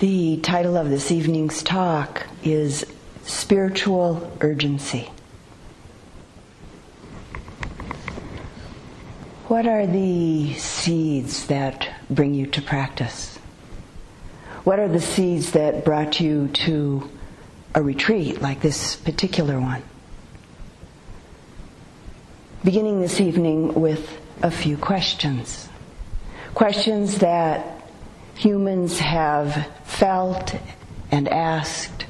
The title of this evening's talk is Spiritual Urgency. What are the seeds that bring you to practice? What are the seeds that brought you to a retreat like this particular one? Beginning this evening with a few questions. Questions that humans have felt and asked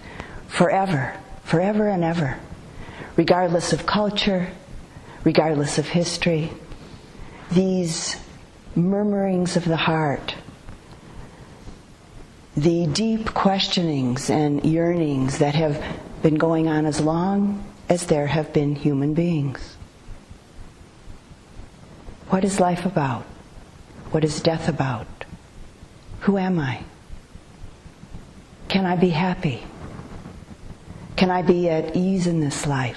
forever, forever and ever, regardless of culture, regardless of history. These murmurings of the heart, the deep questionings and yearnings that have been going on as long as there have been human beings. What is life about? What is death about? Who am I? Can I be happy? Can I be at ease in this life?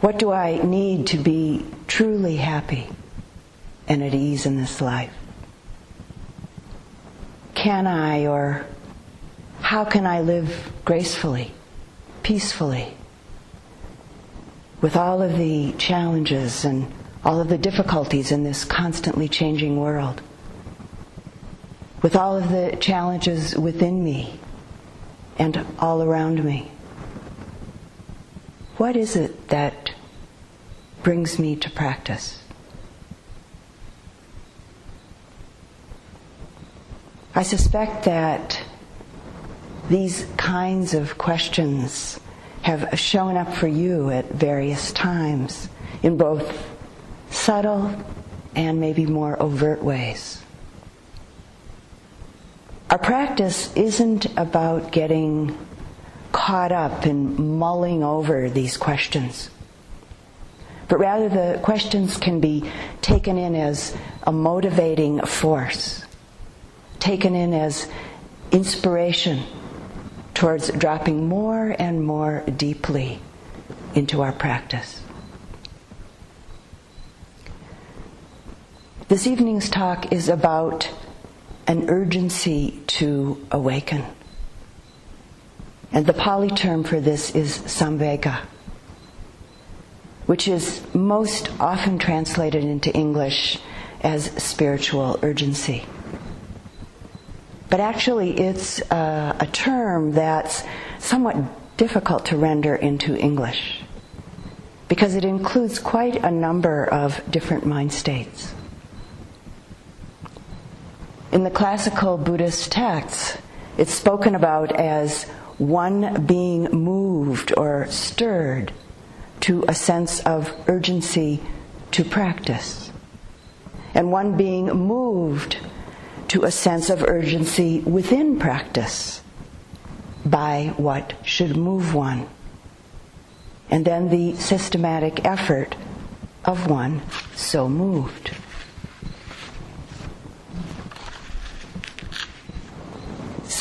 What do I need to be truly happy and at ease in this life? Can I or how can I live gracefully, peacefully, with all of the challenges and all of the difficulties in this constantly changing world? With all of the challenges within me and all around me. What is it that brings me to practice? I suspect that these kinds of questions have shown up for you at various times in both subtle and maybe more overt ways. Our practice isn't about getting caught up in mulling over these questions, but rather the questions can be taken in as a motivating force, taken in as inspiration towards dropping more and more deeply into our practice. This evening's talk is about an urgency to awaken. And the Pali term for this is samvega, which is most often translated into English as spiritual urgency. But actually, it's uh, a term that's somewhat difficult to render into English because it includes quite a number of different mind states. In the classical Buddhist texts, it's spoken about as one being moved or stirred to a sense of urgency to practice, and one being moved to a sense of urgency within practice by what should move one, and then the systematic effort of one so moved.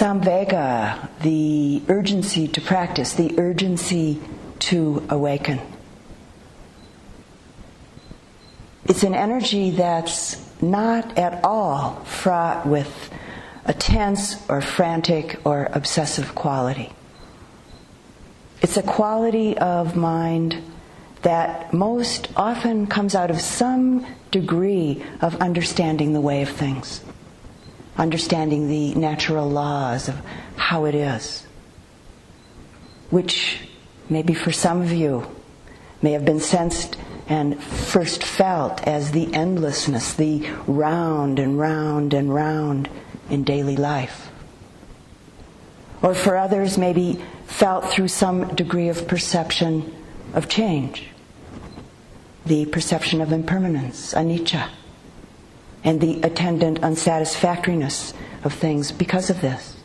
Samvega, the urgency to practice, the urgency to awaken. It's an energy that's not at all fraught with a tense or frantic or obsessive quality. It's a quality of mind that most often comes out of some degree of understanding the way of things understanding the natural laws of how it is, which maybe for some of you may have been sensed and first felt as the endlessness, the round and round and round in daily life. Or for others, maybe felt through some degree of perception of change, the perception of impermanence, anicca and the attendant unsatisfactoriness of things because of this.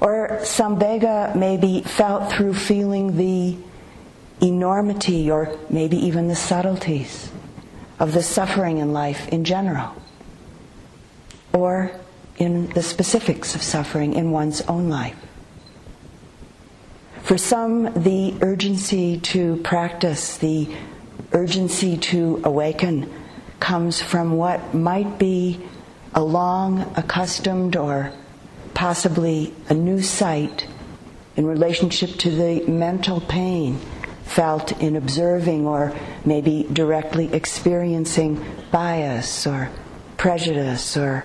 Or samvega may be felt through feeling the enormity or maybe even the subtleties of the suffering in life in general, or in the specifics of suffering in one's own life. For some, the urgency to practice, the urgency to awaken, comes from what might be a long accustomed or possibly a new sight in relationship to the mental pain felt in observing or maybe directly experiencing bias or prejudice or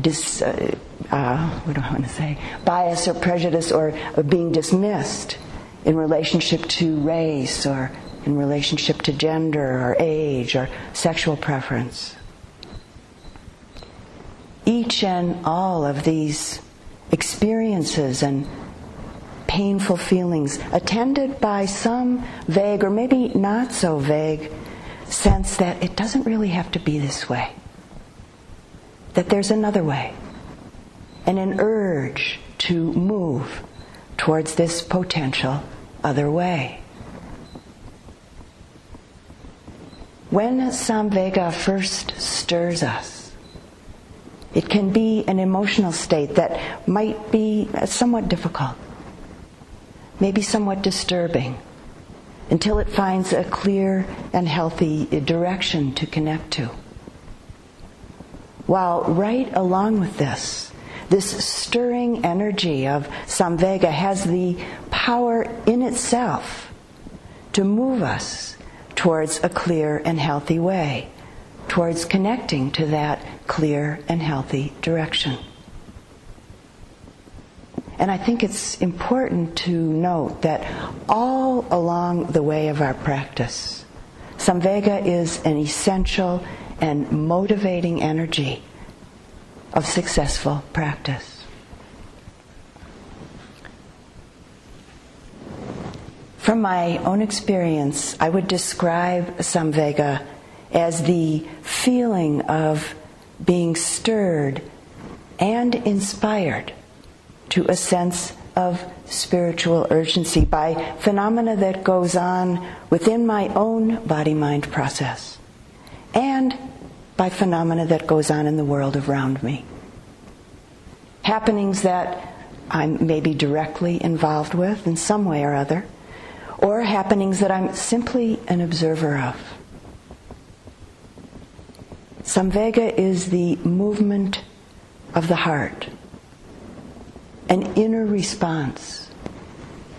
dis, uh, uh, what do I want to say? Bias or prejudice or, or being dismissed in relationship to race or in relationship to gender or age or sexual preference. Each and all of these experiences and painful feelings, attended by some vague or maybe not so vague sense that it doesn't really have to be this way, that there's another way, and an urge to move towards this potential other way. When Samvega first stirs us, it can be an emotional state that might be uh, somewhat difficult, maybe somewhat disturbing, until it finds a clear and healthy uh, direction to connect to. While right along with this, this stirring energy of Samvega has the power in itself to move us towards a clear and healthy way, towards connecting to that clear and healthy direction. And I think it's important to note that all along the way of our practice, Samvega is an essential and motivating energy of successful practice. From my own experience, I would describe Samvega as the feeling of being stirred and inspired to a sense of spiritual urgency by phenomena that goes on within my own body mind process and by phenomena that goes on in the world around me. Happenings that I'm maybe directly involved with in some way or other or happenings that I'm simply an observer of. Samvega is the movement of the heart, an inner response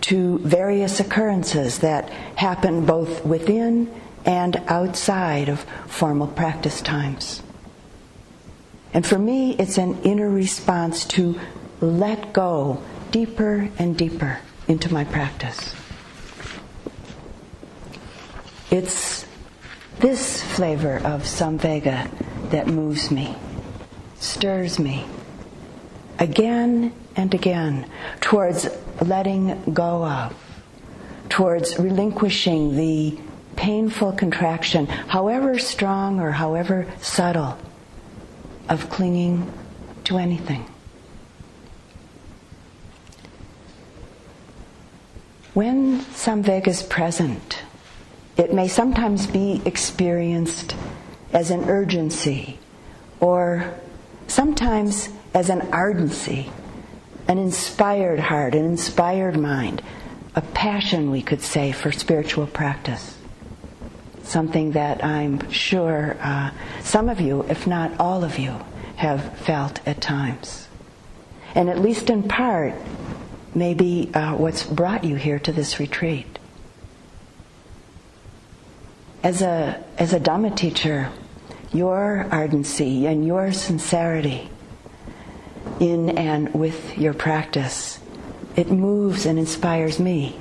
to various occurrences that happen both within and outside of formal practice times. And for me, it's an inner response to let go deeper and deeper into my practice. It's this flavor of Samvega that moves me, stirs me again and again towards letting go of, towards relinquishing the painful contraction, however strong or however subtle, of clinging to anything. When Samvega is present, it may sometimes be experienced as an urgency or sometimes as an ardency, an inspired heart, an inspired mind, a passion, we could say, for spiritual practice. Something that I'm sure uh, some of you, if not all of you, have felt at times. And at least in part, maybe uh, what's brought you here to this retreat as a, as a Dhamma teacher, your ardency and your sincerity in and with your practice, it moves and inspires me.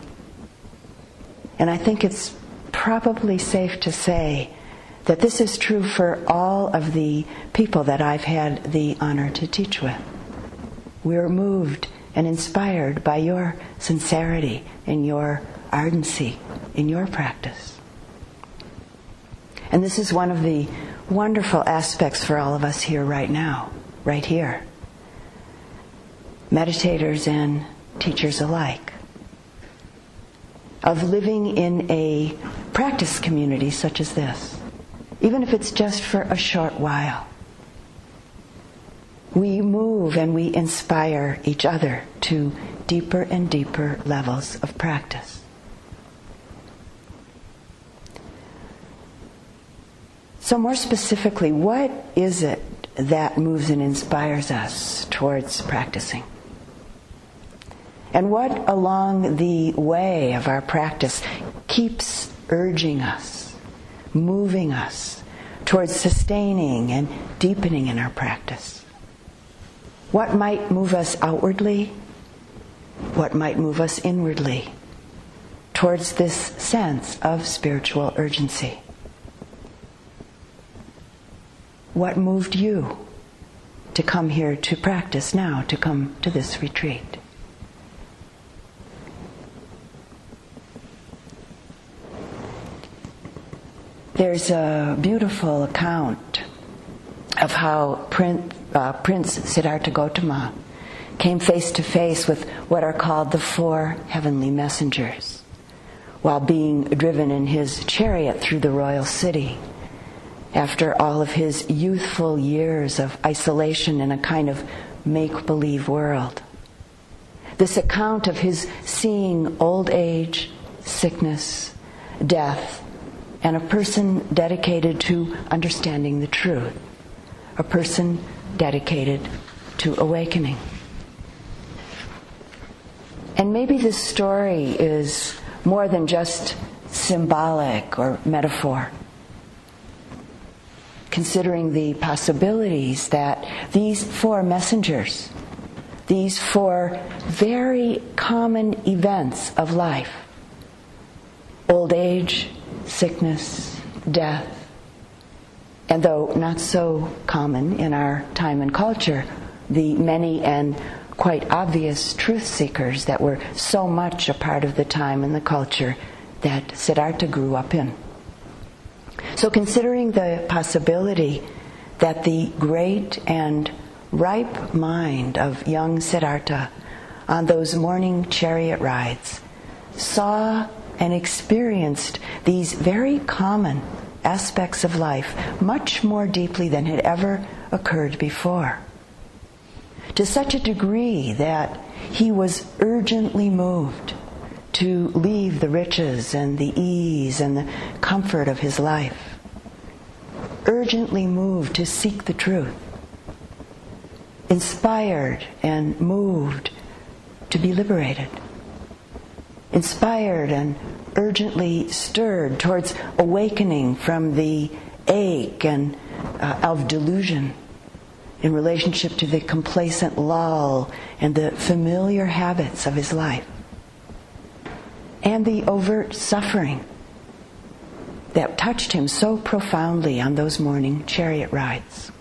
And I think it's probably safe to say that this is true for all of the people that I've had the honor to teach with. We're moved and inspired by your sincerity and your ardency in your practice. And this is one of the wonderful aspects for all of us here right now, right here. Meditators and teachers alike. Of living in a practice community such as this, even if it's just for a short while. We move and we inspire each other to deeper and deeper levels of practice. So, more specifically, what is it that moves and inspires us towards practicing? And what along the way of our practice keeps urging us, moving us towards sustaining and deepening in our practice? What might move us outwardly? What might move us inwardly towards this sense of spiritual urgency? What moved you to come here to practice now, to come to this retreat? There's a beautiful account of how Prince, uh, Prince Siddhartha Gautama came face to face with what are called the four heavenly messengers while being driven in his chariot through the royal city after all of his youthful years of isolation in a kind of make believe world. This account of his seeing old age, sickness, death, and a person dedicated to understanding the truth, a person dedicated to awakening. And maybe this story is more than just symbolic or metaphor. Considering the possibilities that these four messengers, these four very common events of life, old age, sickness, death, and though not so common in our time and culture, the many and quite obvious truth seekers that were so much a part of the time and the culture that Siddhartha grew up in. So, considering the possibility that the great and ripe mind of young Siddhartha on those morning chariot rides saw and experienced these very common aspects of life much more deeply than had ever occurred before. To such a degree that he was urgently moved to leave the riches and the ease and the comfort of his life. Urgently moved to seek the truth. Inspired and moved to be liberated inspired and urgently stirred towards awakening from the ache and uh, of delusion in relationship to the complacent lull and the familiar habits of his life and the overt suffering that touched him so profoundly on those morning chariot rides.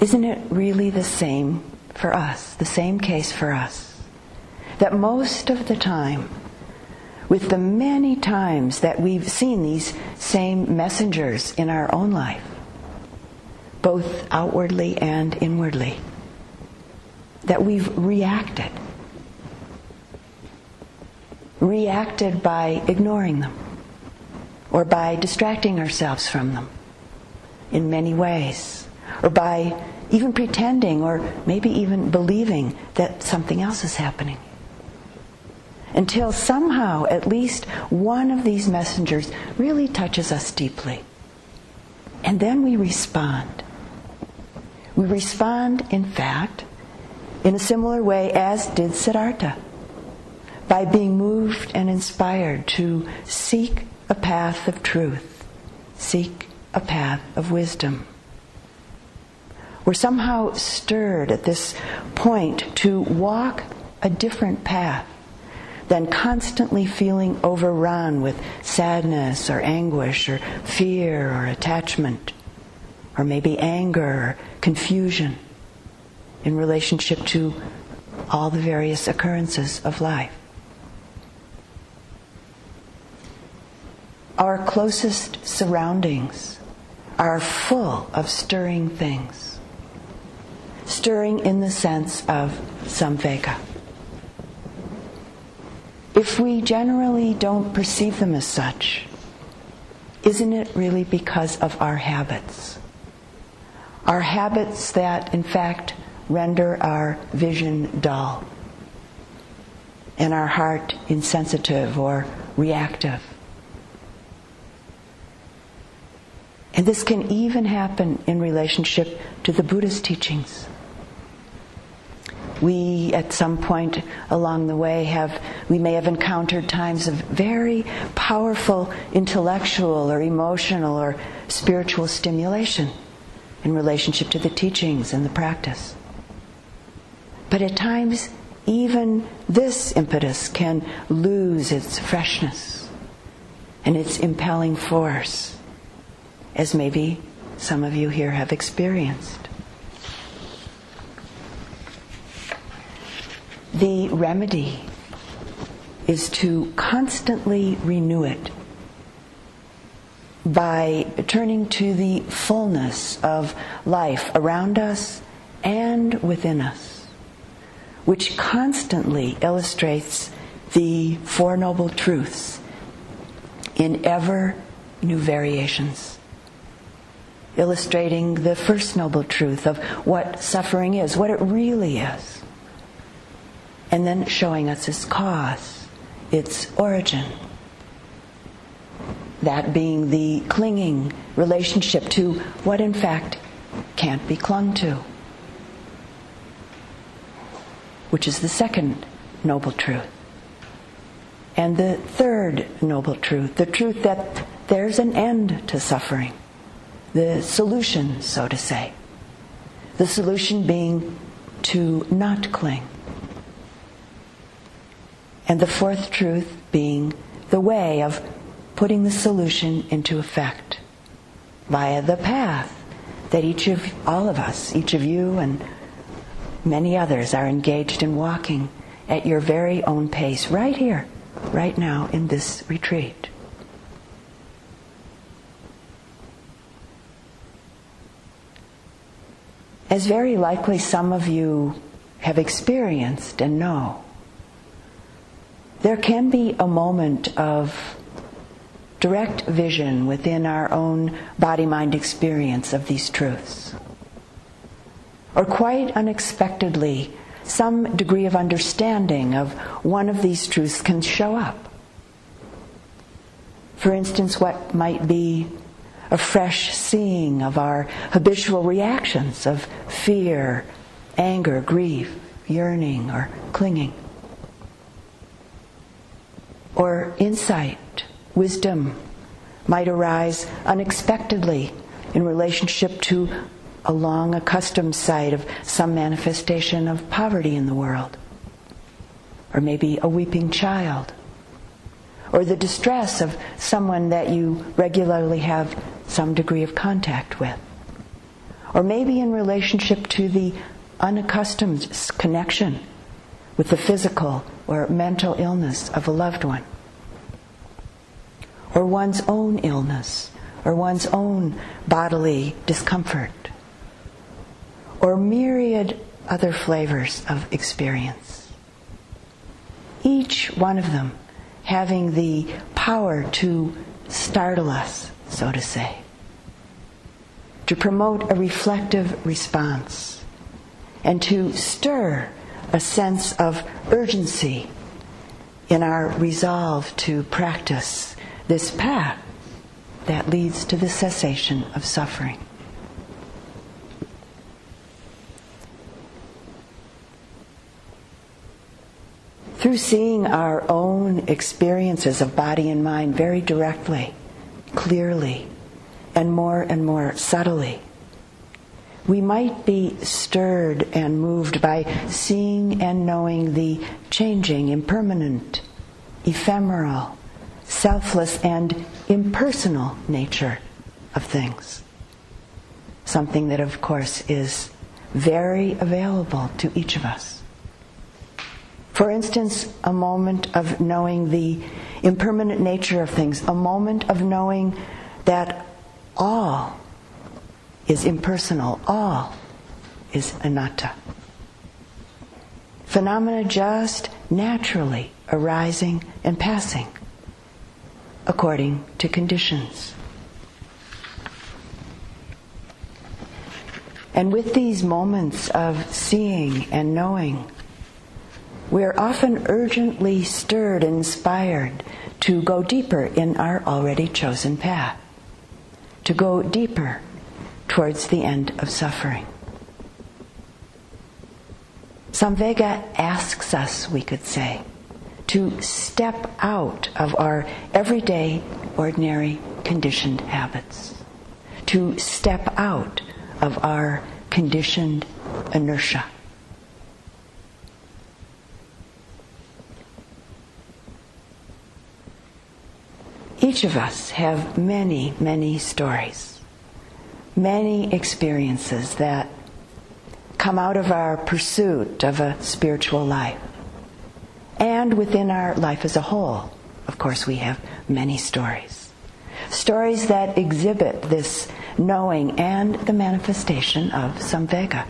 Isn't it really the same for us, the same case for us. That most of the time, with the many times that we've seen these same messengers in our own life, both outwardly and inwardly, that we've reacted. Reacted by ignoring them or by distracting ourselves from them in many ways or by even pretending or maybe even believing that something else is happening. Until somehow at least one of these messengers really touches us deeply. And then we respond. We respond, in fact, in a similar way as did Siddhartha, by being moved and inspired to seek a path of truth, seek a path of wisdom. We're somehow stirred at this point to walk a different path than constantly feeling overrun with sadness or anguish or fear or attachment or maybe anger or confusion in relationship to all the various occurrences of life. Our closest surroundings are full of stirring things stirring in the sense of samvega. If we generally don't perceive them as such, isn't it really because of our habits? Our habits that, in fact, render our vision dull and our heart insensitive or reactive. And this can even happen in relationship to the Buddhist teachings. We, at some point along the way, have we may have encountered times of very powerful intellectual or emotional or spiritual stimulation in relationship to the teachings and the practice. But at times, even this impetus can lose its freshness and its impelling force, as maybe some of you here have experienced. The remedy is to constantly renew it by turning to the fullness of life around us and within us, which constantly illustrates the Four Noble Truths in ever new variations, illustrating the First Noble Truth of what suffering is, what it really is, and then showing us its cause, its origin. That being the clinging relationship to what in fact can't be clung to, which is the second noble truth. And the third noble truth, the truth that there's an end to suffering, the solution, so to say. The solution being to not cling. And the fourth truth being the way of putting the solution into effect via the path that each of all of us, each of you and many others are engaged in walking at your very own pace right here right now in this retreat. As very likely some of you have experienced and know, there can be a moment of direct vision within our own body mind experience of these truths. Or quite unexpectedly, some degree of understanding of one of these truths can show up. For instance, what might be a fresh seeing of our habitual reactions of fear, anger, grief, yearning, or clinging. Or insight, wisdom might arise unexpectedly in relationship to a long accustomed sight of some manifestation of poverty in the world, or maybe a weeping child, or the distress of someone that you regularly have some degree of contact with, or maybe in relationship to the unaccustomed connection with the physical or mental illness of a loved one, or one's own illness, or one's own bodily discomfort. Or myriad other flavors of experience. Each one of them having the power to startle us, so to say, to promote a reflective response, and to stir a sense of urgency in our resolve to practice this path that leads to the cessation of suffering. Through seeing our own experiences of body and mind very directly, clearly, and more and more subtly, we might be stirred and moved by seeing and knowing the changing, impermanent, ephemeral, selfless, and impersonal nature of things. Something that, of course, is very available to each of us. For instance, a moment of knowing the impermanent nature of things, a moment of knowing that all is impersonal, all is anatta. Phenomena just naturally arising and passing according to conditions. And with these moments of seeing and knowing, we are often urgently stirred inspired to go deeper in our already chosen path, to go deeper towards the end of suffering. Samvega asks us, we could say, to step out of our everyday, ordinary, conditioned habits, to step out of our conditioned inertia. Each of us have many, many stories, many experiences that come out of our pursuit of a spiritual life. And within our life as a whole, of course, we have many stories. Stories that exhibit this knowing and the manifestation of samvega.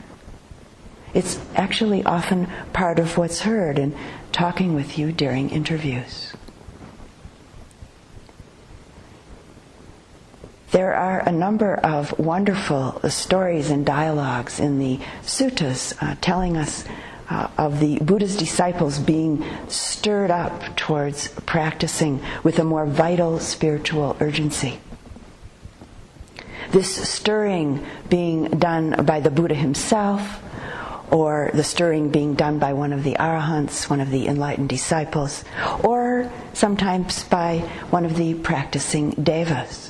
It's actually often part of what's heard in talking with you during interviews. There are a number of wonderful stories and dialogues in the suttas uh, telling us uh, of the Buddha's disciples being stirred up towards practicing with a more vital spiritual urgency. This stirring being done by the Buddha himself, or the stirring being done by one of the arahants, one of the enlightened disciples, or sometimes by one of the practicing devas.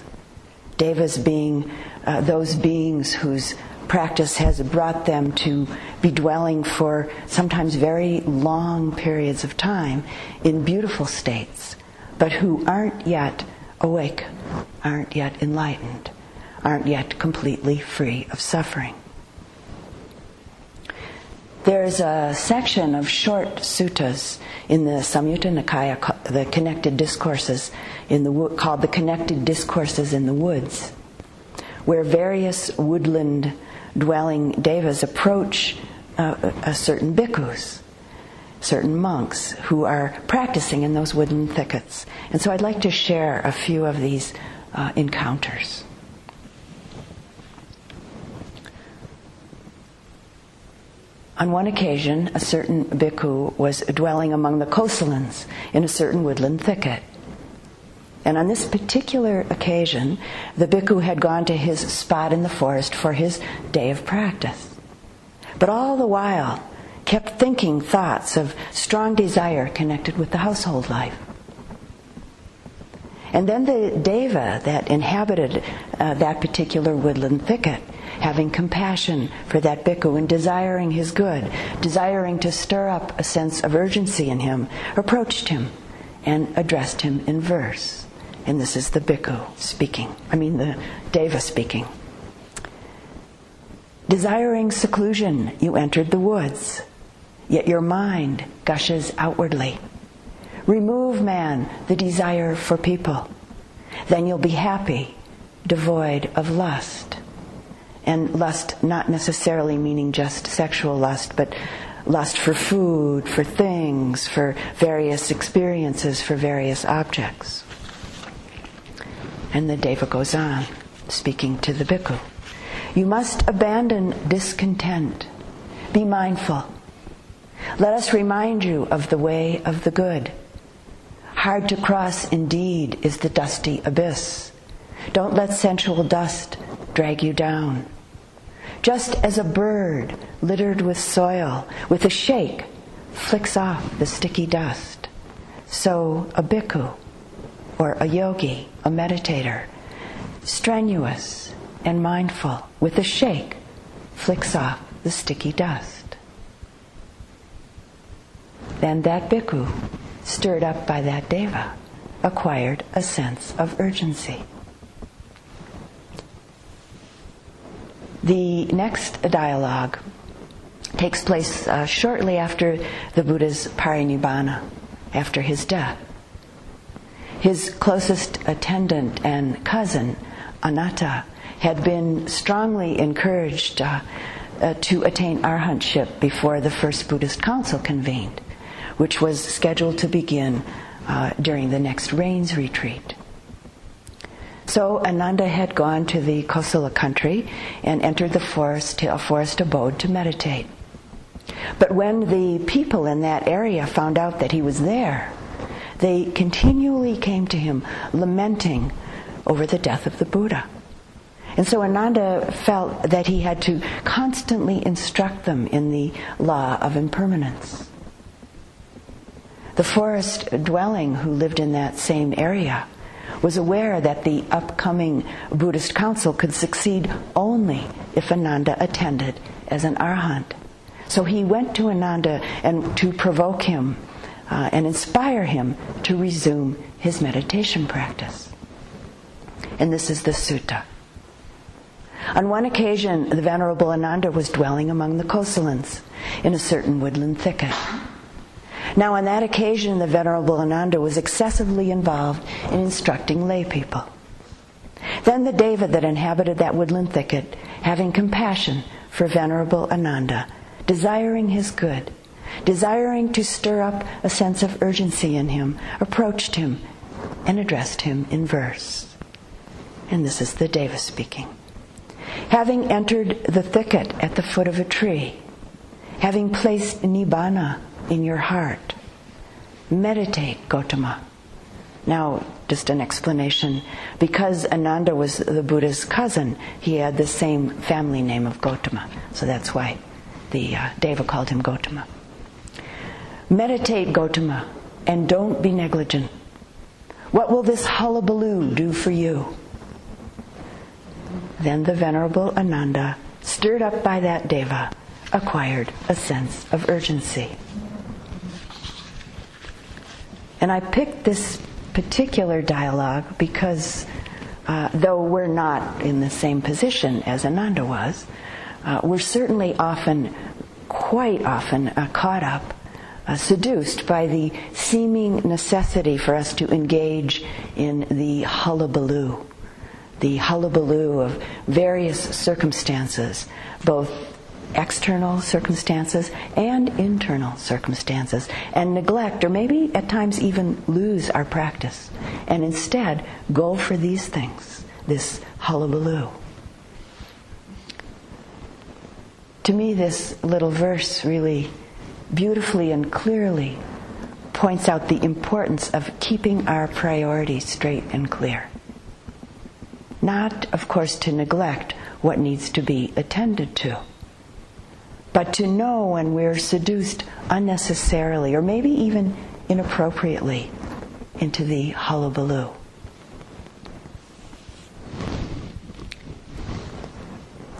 Devas being uh, those beings whose practice has brought them to be dwelling for sometimes very long periods of time in beautiful states, but who aren't yet awake, aren't yet enlightened, aren't yet completely free of suffering. There's a section of short suttas in the Samyutta Nikaya, the connected discourses in the called the connected discourses in the woods, where various woodland dwelling devas approach uh, a certain bhikkhus, certain monks who are practicing in those wooden thickets. And so I'd like to share a few of these uh, encounters. On one occasion, a certain bhikkhu was dwelling among the Kosalans in a certain woodland thicket. And on this particular occasion, the bhikkhu had gone to his spot in the forest for his day of practice. But all the while, kept thinking thoughts of strong desire connected with the household life. And then the deva that inhabited uh, that particular woodland thicket having compassion for that bhikkhu and desiring his good, desiring to stir up a sense of urgency in him, approached him and addressed him in verse. And this is the bhikkhu speaking, I mean the deva speaking. Desiring seclusion, you entered the woods, yet your mind gushes outwardly. Remove, man, the desire for people. Then you'll be happy, devoid of lust and lust not necessarily meaning just sexual lust, but lust for food, for things, for various experiences, for various objects. And the Deva goes on, speaking to the bhikkhu. You must abandon discontent. Be mindful. Let us remind you of the way of the good. Hard to cross indeed is the dusty abyss. Don't let sensual dust drag you down. Just as a bird littered with soil, with a shake, flicks off the sticky dust, so a bhikkhu, or a yogi, a meditator, strenuous and mindful, with a shake, flicks off the sticky dust. Then that bhikkhu, stirred up by that deva, acquired a sense of urgency. The next dialogue takes place uh, shortly after the Buddha's parinibbana, after his death. His closest attendant and cousin, Ananda, had been strongly encouraged uh, uh, to attain arhantship before the first Buddhist council convened, which was scheduled to begin uh, during the next rains retreat. So Ananda had gone to the Kosala country and entered the forest, a forest abode to meditate. But when the people in that area found out that he was there, they continually came to him lamenting over the death of the Buddha. And so Ananda felt that he had to constantly instruct them in the law of impermanence. The forest dwelling who lived in that same area was aware that the upcoming Buddhist council could succeed only if Ananda attended as an arahant. So he went to Ananda and to provoke him uh, and inspire him to resume his meditation practice. And this is the sutta. On one occasion, the Venerable Ananda was dwelling among the Kosalans in a certain woodland thicket. Now, on that occasion, the Venerable Ananda was excessively involved in instructing lay people. Then the Deva that inhabited that woodland thicket, having compassion for Venerable Ananda, desiring his good, desiring to stir up a sense of urgency in him, approached him and addressed him in verse. And this is the Deva speaking. Having entered the thicket at the foot of a tree, having placed Nibbana in your heart, meditate, Gotama. Now, just an explanation. Because Ananda was the Buddha's cousin, he had the same family name of Gotama. So that's why the uh, Deva called him Gotama. Meditate, Gotama, and don't be negligent. What will this hullabaloo do for you? Then the Venerable Ananda, stirred up by that Deva, acquired a sense of urgency. And I picked this particular dialogue because uh, though we're not in the same position as Ananda was, uh, we're certainly often, quite often, uh, caught up, uh, seduced by the seeming necessity for us to engage in the hullabaloo, the hullabaloo of various circumstances, both external circumstances and internal circumstances and neglect or maybe at times even lose our practice and instead go for these things, this hullabaloo. To me, this little verse really beautifully and clearly points out the importance of keeping our priorities straight and clear. Not, of course, to neglect what needs to be attended to, but to know when we're seduced unnecessarily or maybe even inappropriately into the hullabaloo.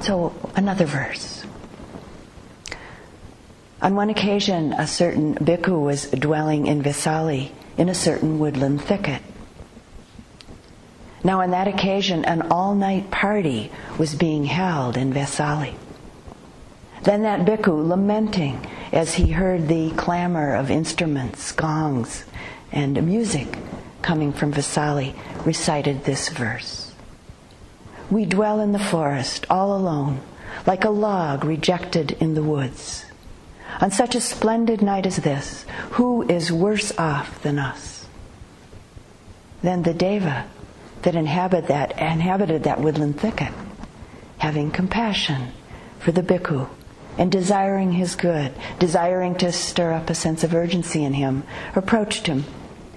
So, another verse. On one occasion, a certain bhikkhu was dwelling in Vesali in a certain woodland thicket. Now, on that occasion, an all night party was being held in Vesali. Then that bhikkhu, lamenting as he heard the clamor of instruments, gongs, and music coming from Vesali recited this verse We dwell in the forest, all alone, like a log rejected in the woods. On such a splendid night as this, who is worse off than us? Then the Deva that inhabit that, inhabited that woodland thicket, having compassion for the bhikkhu and desiring his good, desiring to stir up a sense of urgency in him, approached him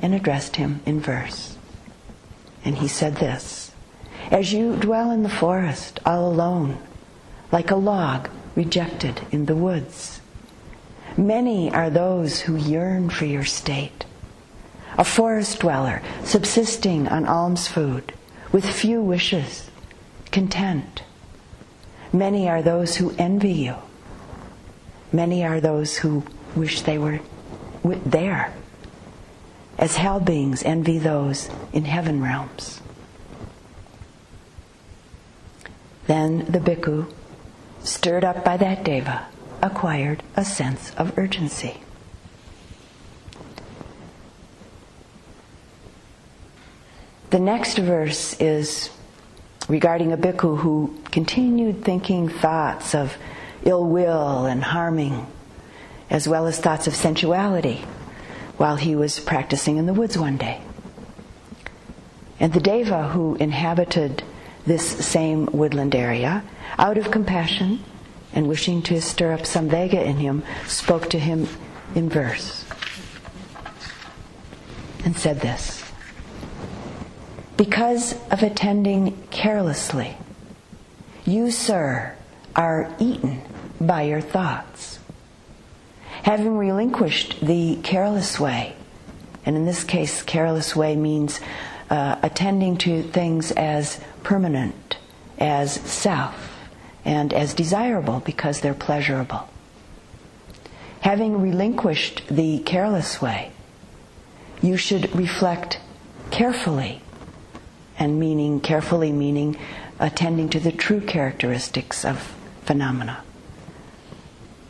and addressed him in verse. And he said this As you dwell in the forest all alone, like a log rejected in the woods, Many are those who yearn for your state. A forest dweller, subsisting on alms food, with few wishes, content. Many are those who envy you. Many are those who wish they were there, as hell beings envy those in heaven realms. Then the bhikkhu, stirred up by that deva, acquired a sense of urgency. The next verse is regarding a bhikkhu who continued thinking thoughts of ill will and harming, as well as thoughts of sensuality, while he was practicing in the woods one day. And the deva who inhabited this same woodland area, out of compassion, and wishing to stir up samvega in him, spoke to him in verse and said this Because of attending carelessly You, sir, are eaten by your thoughts. Having relinquished the careless way, and in this case, careless way means uh, attending to things as permanent, as self, and as desirable because they're pleasurable. Having relinquished the careless way, you should reflect carefully, and meaning carefully meaning attending to the true characteristics of phenomena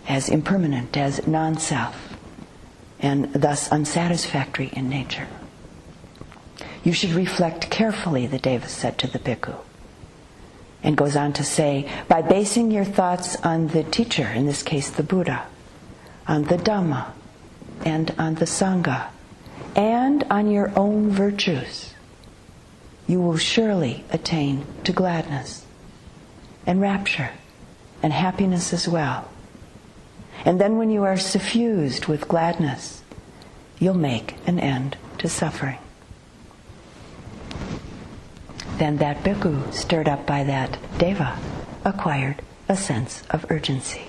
as impermanent, as non self, and thus unsatisfactory in nature. You should reflect carefully, the Deva said to the bhikkhu. And goes on to say, by basing your thoughts on the teacher, in this case the Buddha, on the Dhamma, and on the Sangha, and on your own virtues, you will surely attain to gladness and rapture and happiness as well. And then when you are suffused with gladness, you'll make an end to suffering. Then that bhikkhu, stirred up by that deva, acquired a sense of urgency.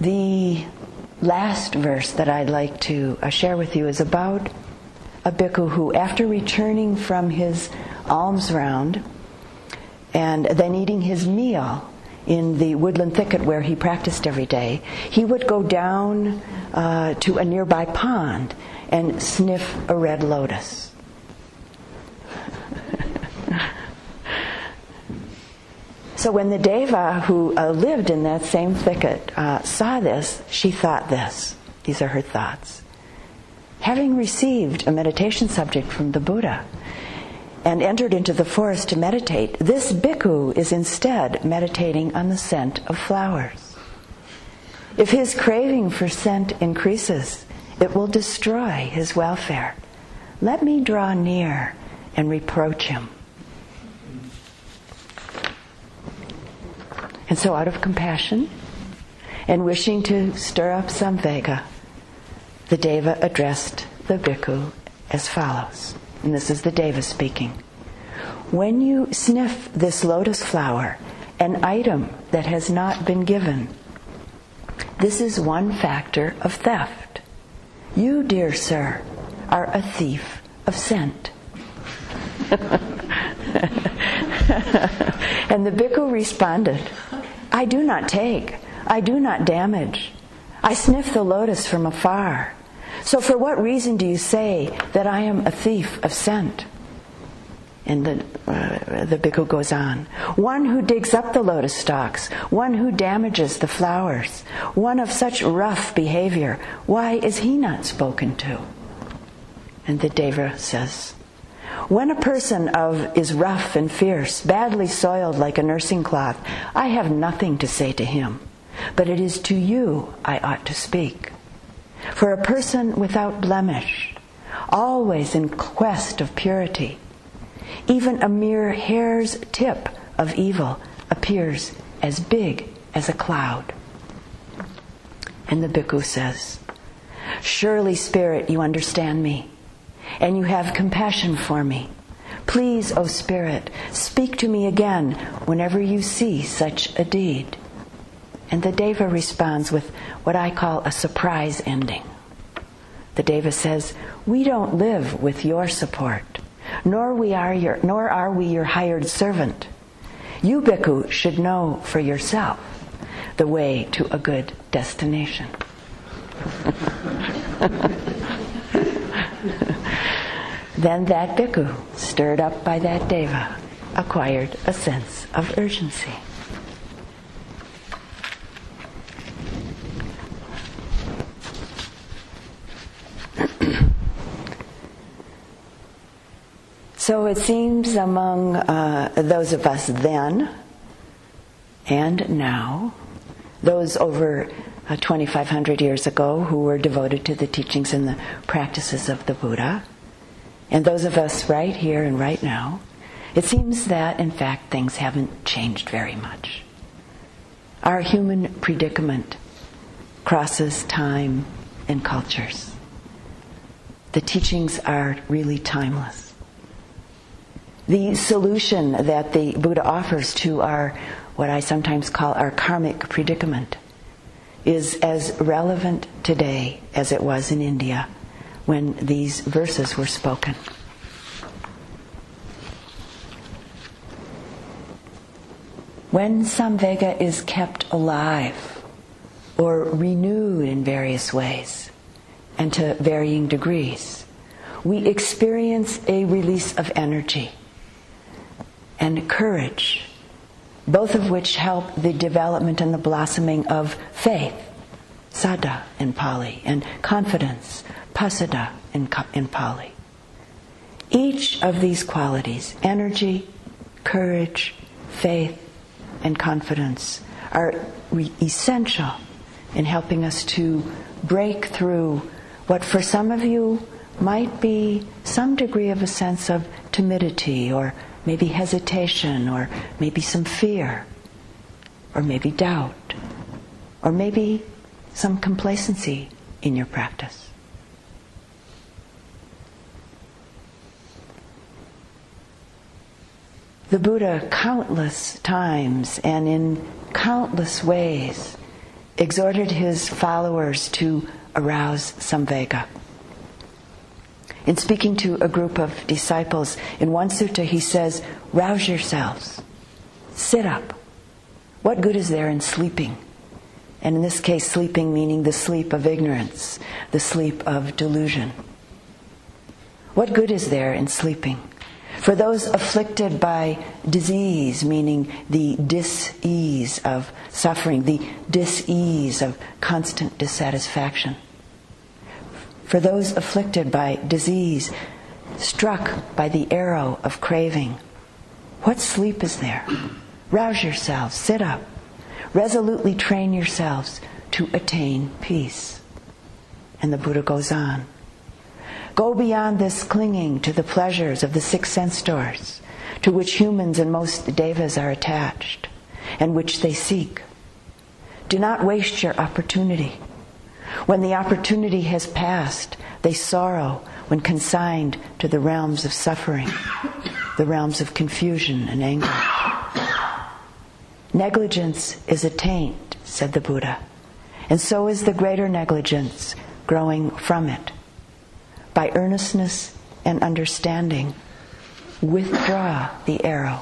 The last verse that I'd like to uh, share with you is about a bhikkhu who, after returning from his alms round and then eating his meal in the woodland thicket where he practiced every day, he would go down uh, to a nearby pond and sniff a red lotus. so when the deva who uh, lived in that same thicket uh, saw this, she thought this. These are her thoughts. Having received a meditation subject from the Buddha, and entered into the forest to meditate, this bhikkhu is instead meditating on the scent of flowers. If his craving for scent increases, it will destroy his welfare. Let me draw near and reproach him. And so, out of compassion and wishing to stir up samvega, the Deva addressed the bhikkhu as follows. And this is the Deva speaking. When you sniff this lotus flower, an item that has not been given, this is one factor of theft. You, dear sir, are a thief of scent. and the bhikkhu responded, I do not take, I do not damage. I sniff the lotus from afar. So, for what reason do you say that I am a thief of scent? And the, uh, the bhikkhu goes on. One who digs up the lotus stalks, one who damages the flowers, one of such rough behavior, why is he not spoken to? And the Deva says, when a person of is rough and fierce, badly soiled like a nursing cloth, I have nothing to say to him, but it is to you I ought to speak. For a person without blemish, always in quest of purity, even a mere hair's tip of evil appears as big as a cloud. And the bhikkhu says, Surely, Spirit, you understand me, and you have compassion for me. Please, O Spirit, speak to me again whenever you see such a deed. And the Deva responds with what I call a surprise ending. The Deva says, We don't live with your support, nor, we are your, nor are we your hired servant. You, Bhikkhu, should know for yourself the way to a good destination. then that Bhikkhu, stirred up by that Deva, acquired a sense of urgency. So it seems among uh, those of us then and now, those over uh, 2,500 years ago who were devoted to the teachings and the practices of the Buddha, and those of us right here and right now, it seems that in fact things haven't changed very much. Our human predicament crosses time and cultures. The teachings are really timeless. The solution that the Buddha offers to our, what I sometimes call our karmic predicament, is as relevant today as it was in India when these verses were spoken. When Samvega is kept alive or renewed in various ways and to varying degrees, we experience a release of energy and courage, both of which help the development and the blossoming of faith, saddha in Pali, and confidence, pasada in, in Pali. Each of these qualities, energy, courage, faith, and confidence are re- essential in helping us to break through what for some of you might be some degree of a sense of timidity or maybe hesitation or maybe some fear or maybe doubt or maybe some complacency in your practice. The Buddha, countless times and in countless ways, exhorted his followers to arouse samvega. In speaking to a group of disciples, in one sutta he says, Rouse yourselves, sit up. What good is there in sleeping? And in this case, sleeping meaning the sleep of ignorance, the sleep of delusion. What good is there in sleeping? For those afflicted by disease, meaning the dis-ease of suffering, the dis-ease of constant dissatisfaction. For those afflicted by disease, struck by the arrow of craving, what sleep is there? Rouse yourselves, sit up, resolutely train yourselves to attain peace. And the Buddha goes on. Go beyond this clinging to the pleasures of the six sense doors to which humans and most devas are attached and which they seek. Do not waste your opportunity. When the opportunity has passed, they sorrow when consigned to the realms of suffering, the realms of confusion and anger. Negligence is a taint, said the Buddha, and so is the greater negligence growing from it by earnestness and understanding, withdraw the arrow.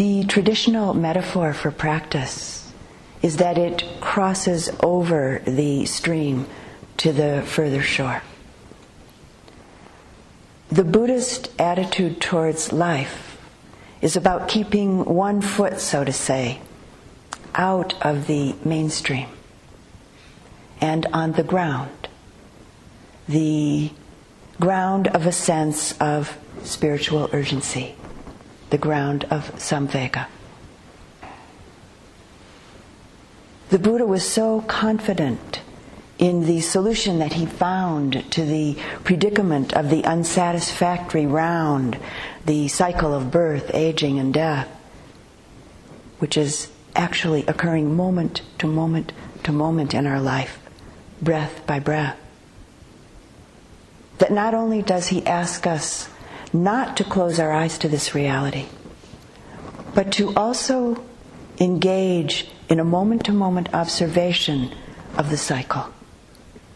The traditional metaphor for practice is that it crosses over the stream to the further shore. The Buddhist attitude towards life is about keeping one foot, so to say, out of the mainstream and on the ground, the ground of a sense of spiritual urgency, the ground of samvega. The Buddha was so confident in the solution that he found to the predicament of the unsatisfactory round, the cycle of birth, aging, and death, which is actually occurring moment to moment to moment in our life, breath by breath. That not only does he ask us not to close our eyes to this reality, but to also engage in a moment to moment observation of the cycle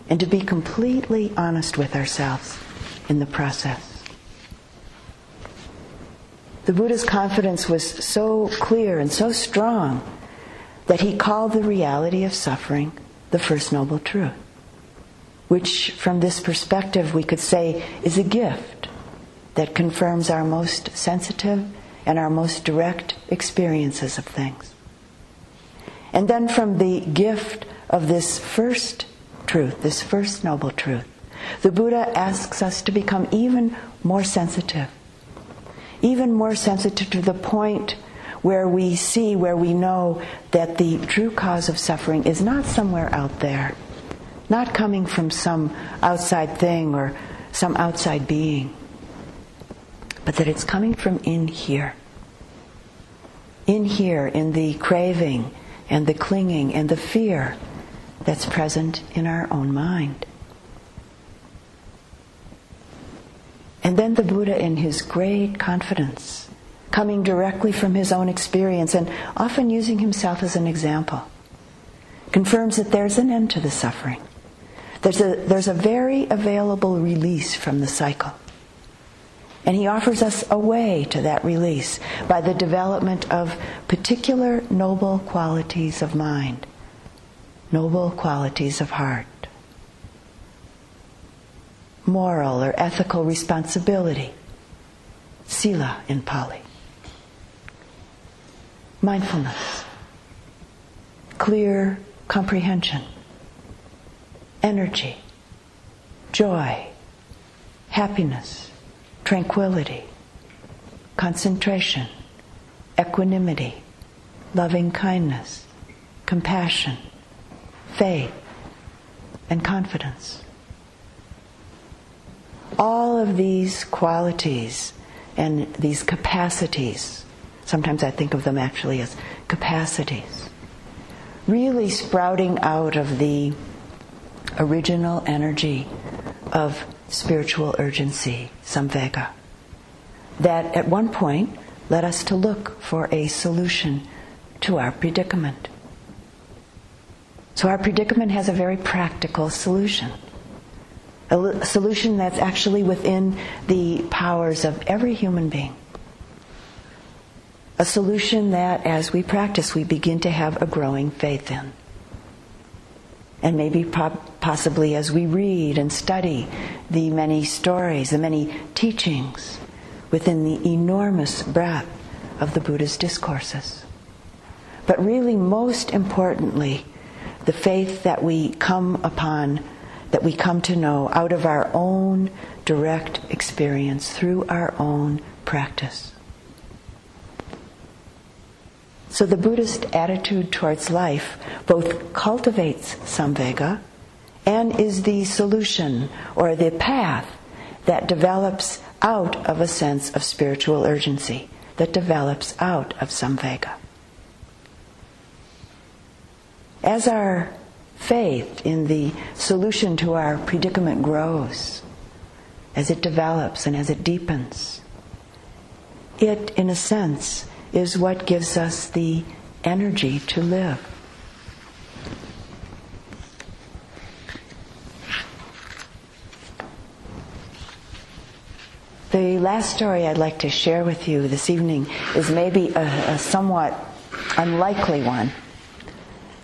and to be completely honest with ourselves in the process. The Buddha's confidence was so clear and so strong that he called the reality of suffering the First Noble Truth, which, from this perspective, we could say is a gift that confirms our most sensitive and our most direct experiences of things. And then, from the gift of this first truth, this first noble truth, the Buddha asks us to become even more sensitive, even more sensitive to the point where we see, where we know that the true cause of suffering is not somewhere out there, not coming from some outside thing or some outside being, but that it's coming from in here. In here, in the craving and the clinging and the fear that's present in our own mind. And then the Buddha, in his great confidence, coming directly from his own experience and often using himself as an example, confirms that there's an end to the suffering. There's a, there's a very available release from the cycle. And he offers us a way to that release by the development of particular noble qualities of mind, noble qualities of heart, moral or ethical responsibility, sila in Pali, mindfulness, clear comprehension, energy, joy, happiness tranquility, concentration, equanimity, loving kindness, compassion, faith, and confidence. All of these qualities and these capacities, sometimes I think of them actually as capacities, really sprouting out of the original energy of spiritual urgency, samvega, that at one point led us to look for a solution to our predicament. So our predicament has a very practical solution. A solution that's actually within the powers of every human being. A solution that, as we practice, we begin to have a growing faith in and maybe possibly as we read and study the many stories, the many teachings within the enormous breadth of the Buddha's discourses. But really, most importantly, the faith that we come upon, that we come to know out of our own direct experience through our own practice. So the Buddhist attitude towards life both cultivates samvega and is the solution or the path that develops out of a sense of spiritual urgency, that develops out of samvega. As our faith in the solution to our predicament grows, as it develops and as it deepens, it, in a sense, is what gives us the energy to live. The last story I'd like to share with you this evening is maybe a, a somewhat unlikely one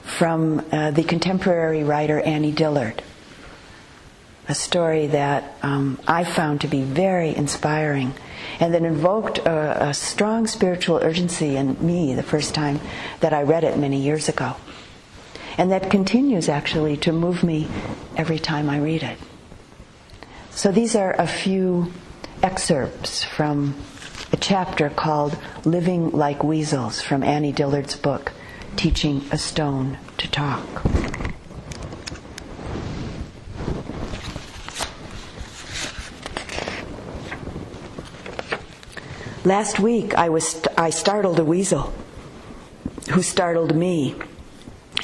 from uh, the contemporary writer Annie Dillard. A story that um, I found to be very inspiring and that invoked a, a strong spiritual urgency in me the first time that I read it many years ago. And that continues actually to move me every time I read it. So these are a few excerpts from a chapter called Living Like Weasels from Annie Dillard's book, Teaching a Stone to Talk. Last week, I, was, I startled a weasel who startled me,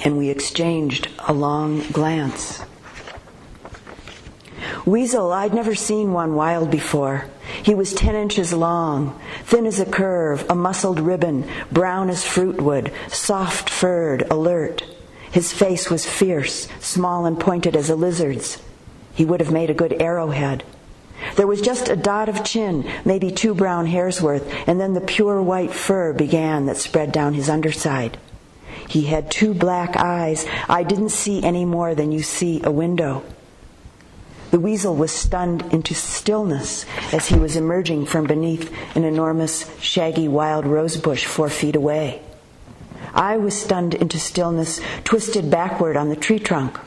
and we exchanged a long glance. Weasel, I'd never seen one wild before. He was 10 inches long, thin as a curve, a muscled ribbon, brown as fruitwood, soft furred, alert. His face was fierce, small and pointed as a lizard's. He would have made a good arrowhead. There was just a dot of chin, maybe two brown hairs worth, and then the pure white fur began that spread down his underside. He had two black eyes. I didn't see any more than you see a window. The weasel was stunned into stillness as he was emerging from beneath an enormous, shaggy wild rose bush four feet away. I was stunned into stillness, twisted backward on the tree trunk.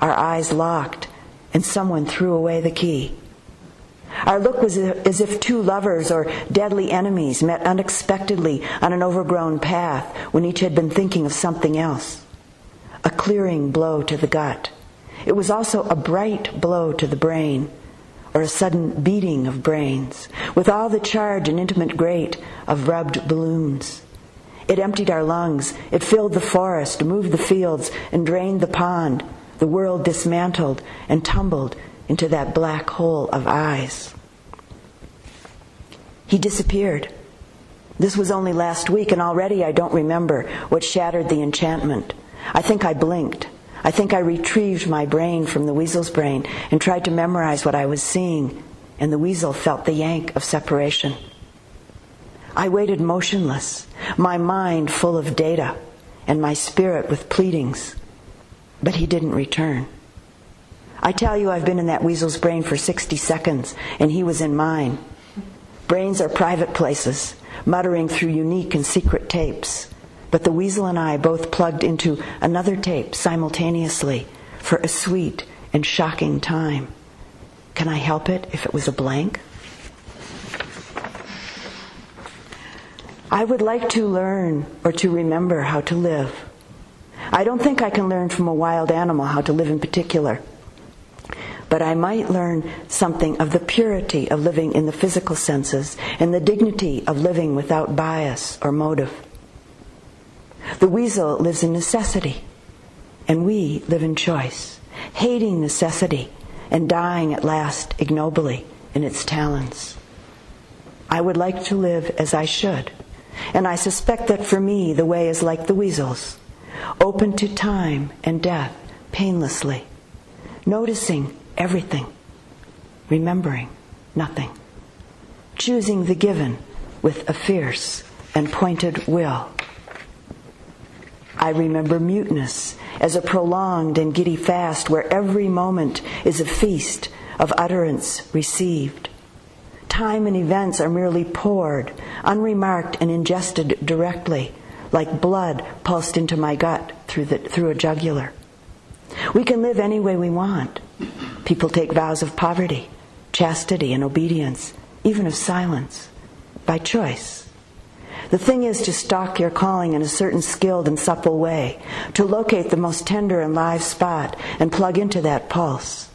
Our eyes locked, and someone threw away the key. Our look was as if two lovers or deadly enemies met unexpectedly on an overgrown path when each had been thinking of something else. A clearing blow to the gut. It was also a bright blow to the brain, or a sudden beating of brains, with all the charge and intimate grate of rubbed balloons. It emptied our lungs. It filled the forest, moved the fields, and drained the pond. The world dismantled and tumbled into that black hole of eyes. He disappeared. This was only last week, and already I don't remember what shattered the enchantment. I think I blinked. I think I retrieved my brain from the weasel's brain and tried to memorize what I was seeing, and the weasel felt the yank of separation. I waited motionless, my mind full of data, and my spirit with pleadings, but he didn't return. I tell you, I've been in that weasel's brain for 60 seconds, and he was in mine. Brains are private places, muttering through unique and secret tapes. But the weasel and I both plugged into another tape simultaneously for a sweet and shocking time. Can I help it if it was a blank? I would like to learn or to remember how to live. I don't think I can learn from a wild animal how to live in particular but I might learn something of the purity of living in the physical senses and the dignity of living without bias or motive. The weasel lives in necessity, and we live in choice, hating necessity and dying at last ignobly in its talons. I would like to live as I should, and I suspect that for me the way is like the weasel's, open to time and death painlessly, noticing everything, remembering nothing, choosing the given with a fierce and pointed will. I remember muteness as a prolonged and giddy fast where every moment is a feast of utterance received. Time and events are merely poured, unremarked and ingested directly, like blood pulsed into my gut through, the, through a jugular. We can live any way we want. People take vows of poverty, chastity, and obedience, even of silence, by choice. The thing is to stalk your calling in a certain skilled and supple way, to locate the most tender and live spot and plug into that pulse.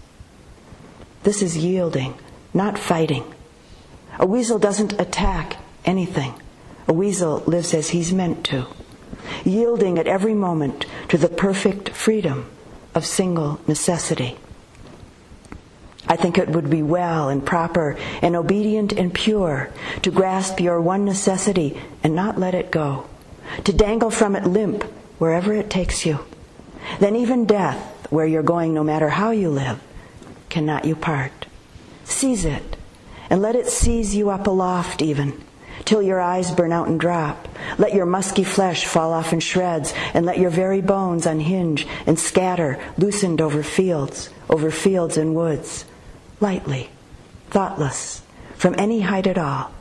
This is yielding, not fighting. A weasel doesn't attack anything. A weasel lives as he's meant to, yielding at every moment to the perfect freedom of single necessity. I think it would be well and proper and obedient and pure to grasp your one necessity and not let it go, to dangle from it limp wherever it takes you. Then even death, where you're going no matter how you live, cannot you part. Seize it and let it seize you up aloft even till your eyes burn out and drop. Let your musky flesh fall off in shreds, and let your very bones unhinge and scatter, loosened over fields, over fields and woods lightly, thoughtless, from any height at all,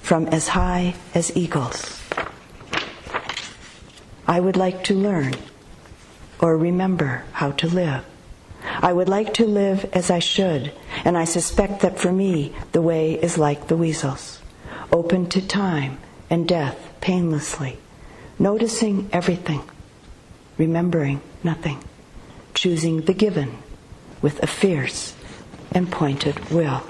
from as high as eagles. I would like to learn or remember how to live. I would like to live as I should, and I suspect that for me the way is like the weasel's, open to time and death painlessly, noticing everything, remembering nothing, choosing the given with a fierce and pointed will.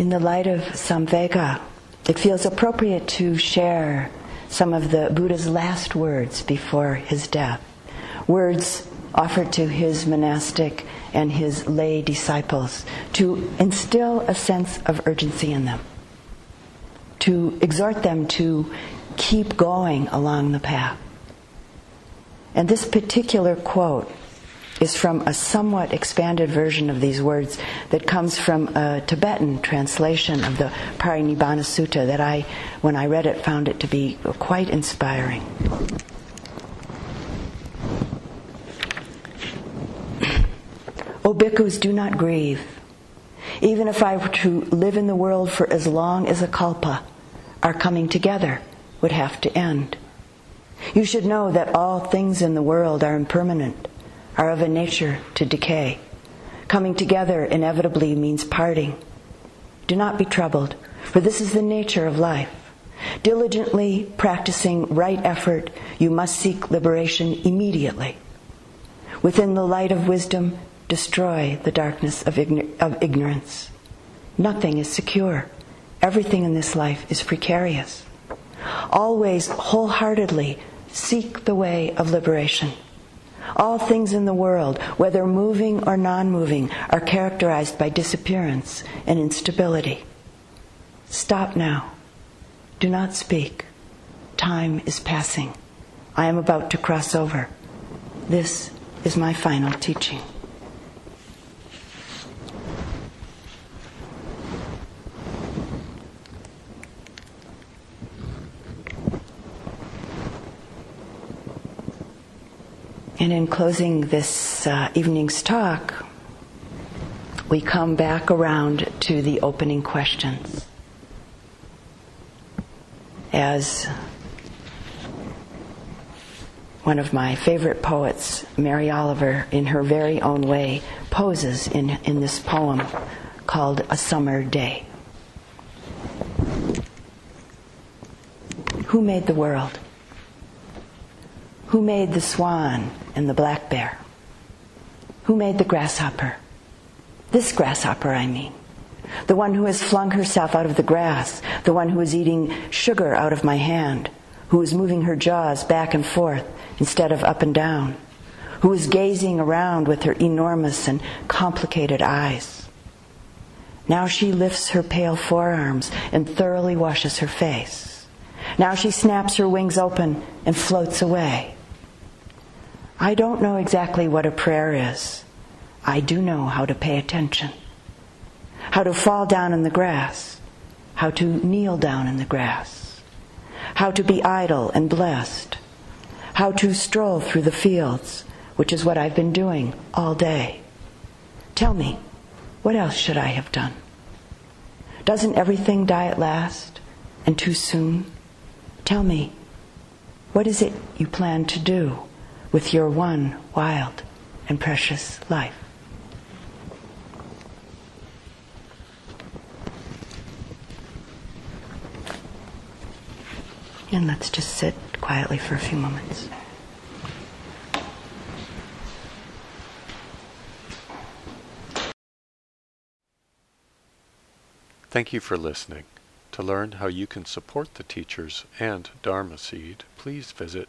In the light of Samvega, it feels appropriate to share some of the Buddha's last words before his death. Words offered to his monastic and his lay disciples to instill a sense of urgency in them, to exhort them to keep going along the path. And this particular quote is from a somewhat expanded version of these words that comes from a Tibetan translation of the Parinibbana Sutta that I, when I read it, found it to be quite inspiring. O bhikkhus, do not grieve. Even if I were to live in the world for as long as a kalpa, our coming together would have to end. You should know that all things in the world are impermanent, are of a nature to decay. Coming together inevitably means parting. Do not be troubled, for this is the nature of life. Diligently practicing right effort, you must seek liberation immediately. Within the light of wisdom, destroy the darkness of, of ignorance. Nothing is secure. Everything in this life is precarious. Always wholeheartedly seek the way of liberation. All things in the world, whether moving or non moving, are characterized by disappearance and instability. Stop now. Do not speak. Time is passing. I am about to cross over. This is my final teaching. And in closing this uh, evening's talk, we come back around to the opening questions. As one of my favorite poets, Mary Oliver, in her very own way, poses in, in this poem called A Summer Day. Who made the world? Who made the swan and the black bear? Who made the grasshopper? This grasshopper, I mean. The one who has flung herself out of the grass, the one who is eating sugar out of my hand, who is moving her jaws back and forth instead of up and down, who is gazing around with her enormous and complicated eyes. Now she lifts her pale forearms and thoroughly washes her face. Now she snaps her wings open and floats away. I don't know exactly what a prayer is. I do know how to pay attention, how to fall down in the grass, how to kneel down in the grass, how to be idle and blessed, how to stroll through the fields, which is what I've been doing all day. Tell me, what else should I have done? Doesn't everything die at last and too soon? Tell me, what is it you plan to do? With your one wild and precious life. And let's just sit quietly for a few moments. Thank you for listening. To learn how you can support the teachers and Dharma Seed, please visit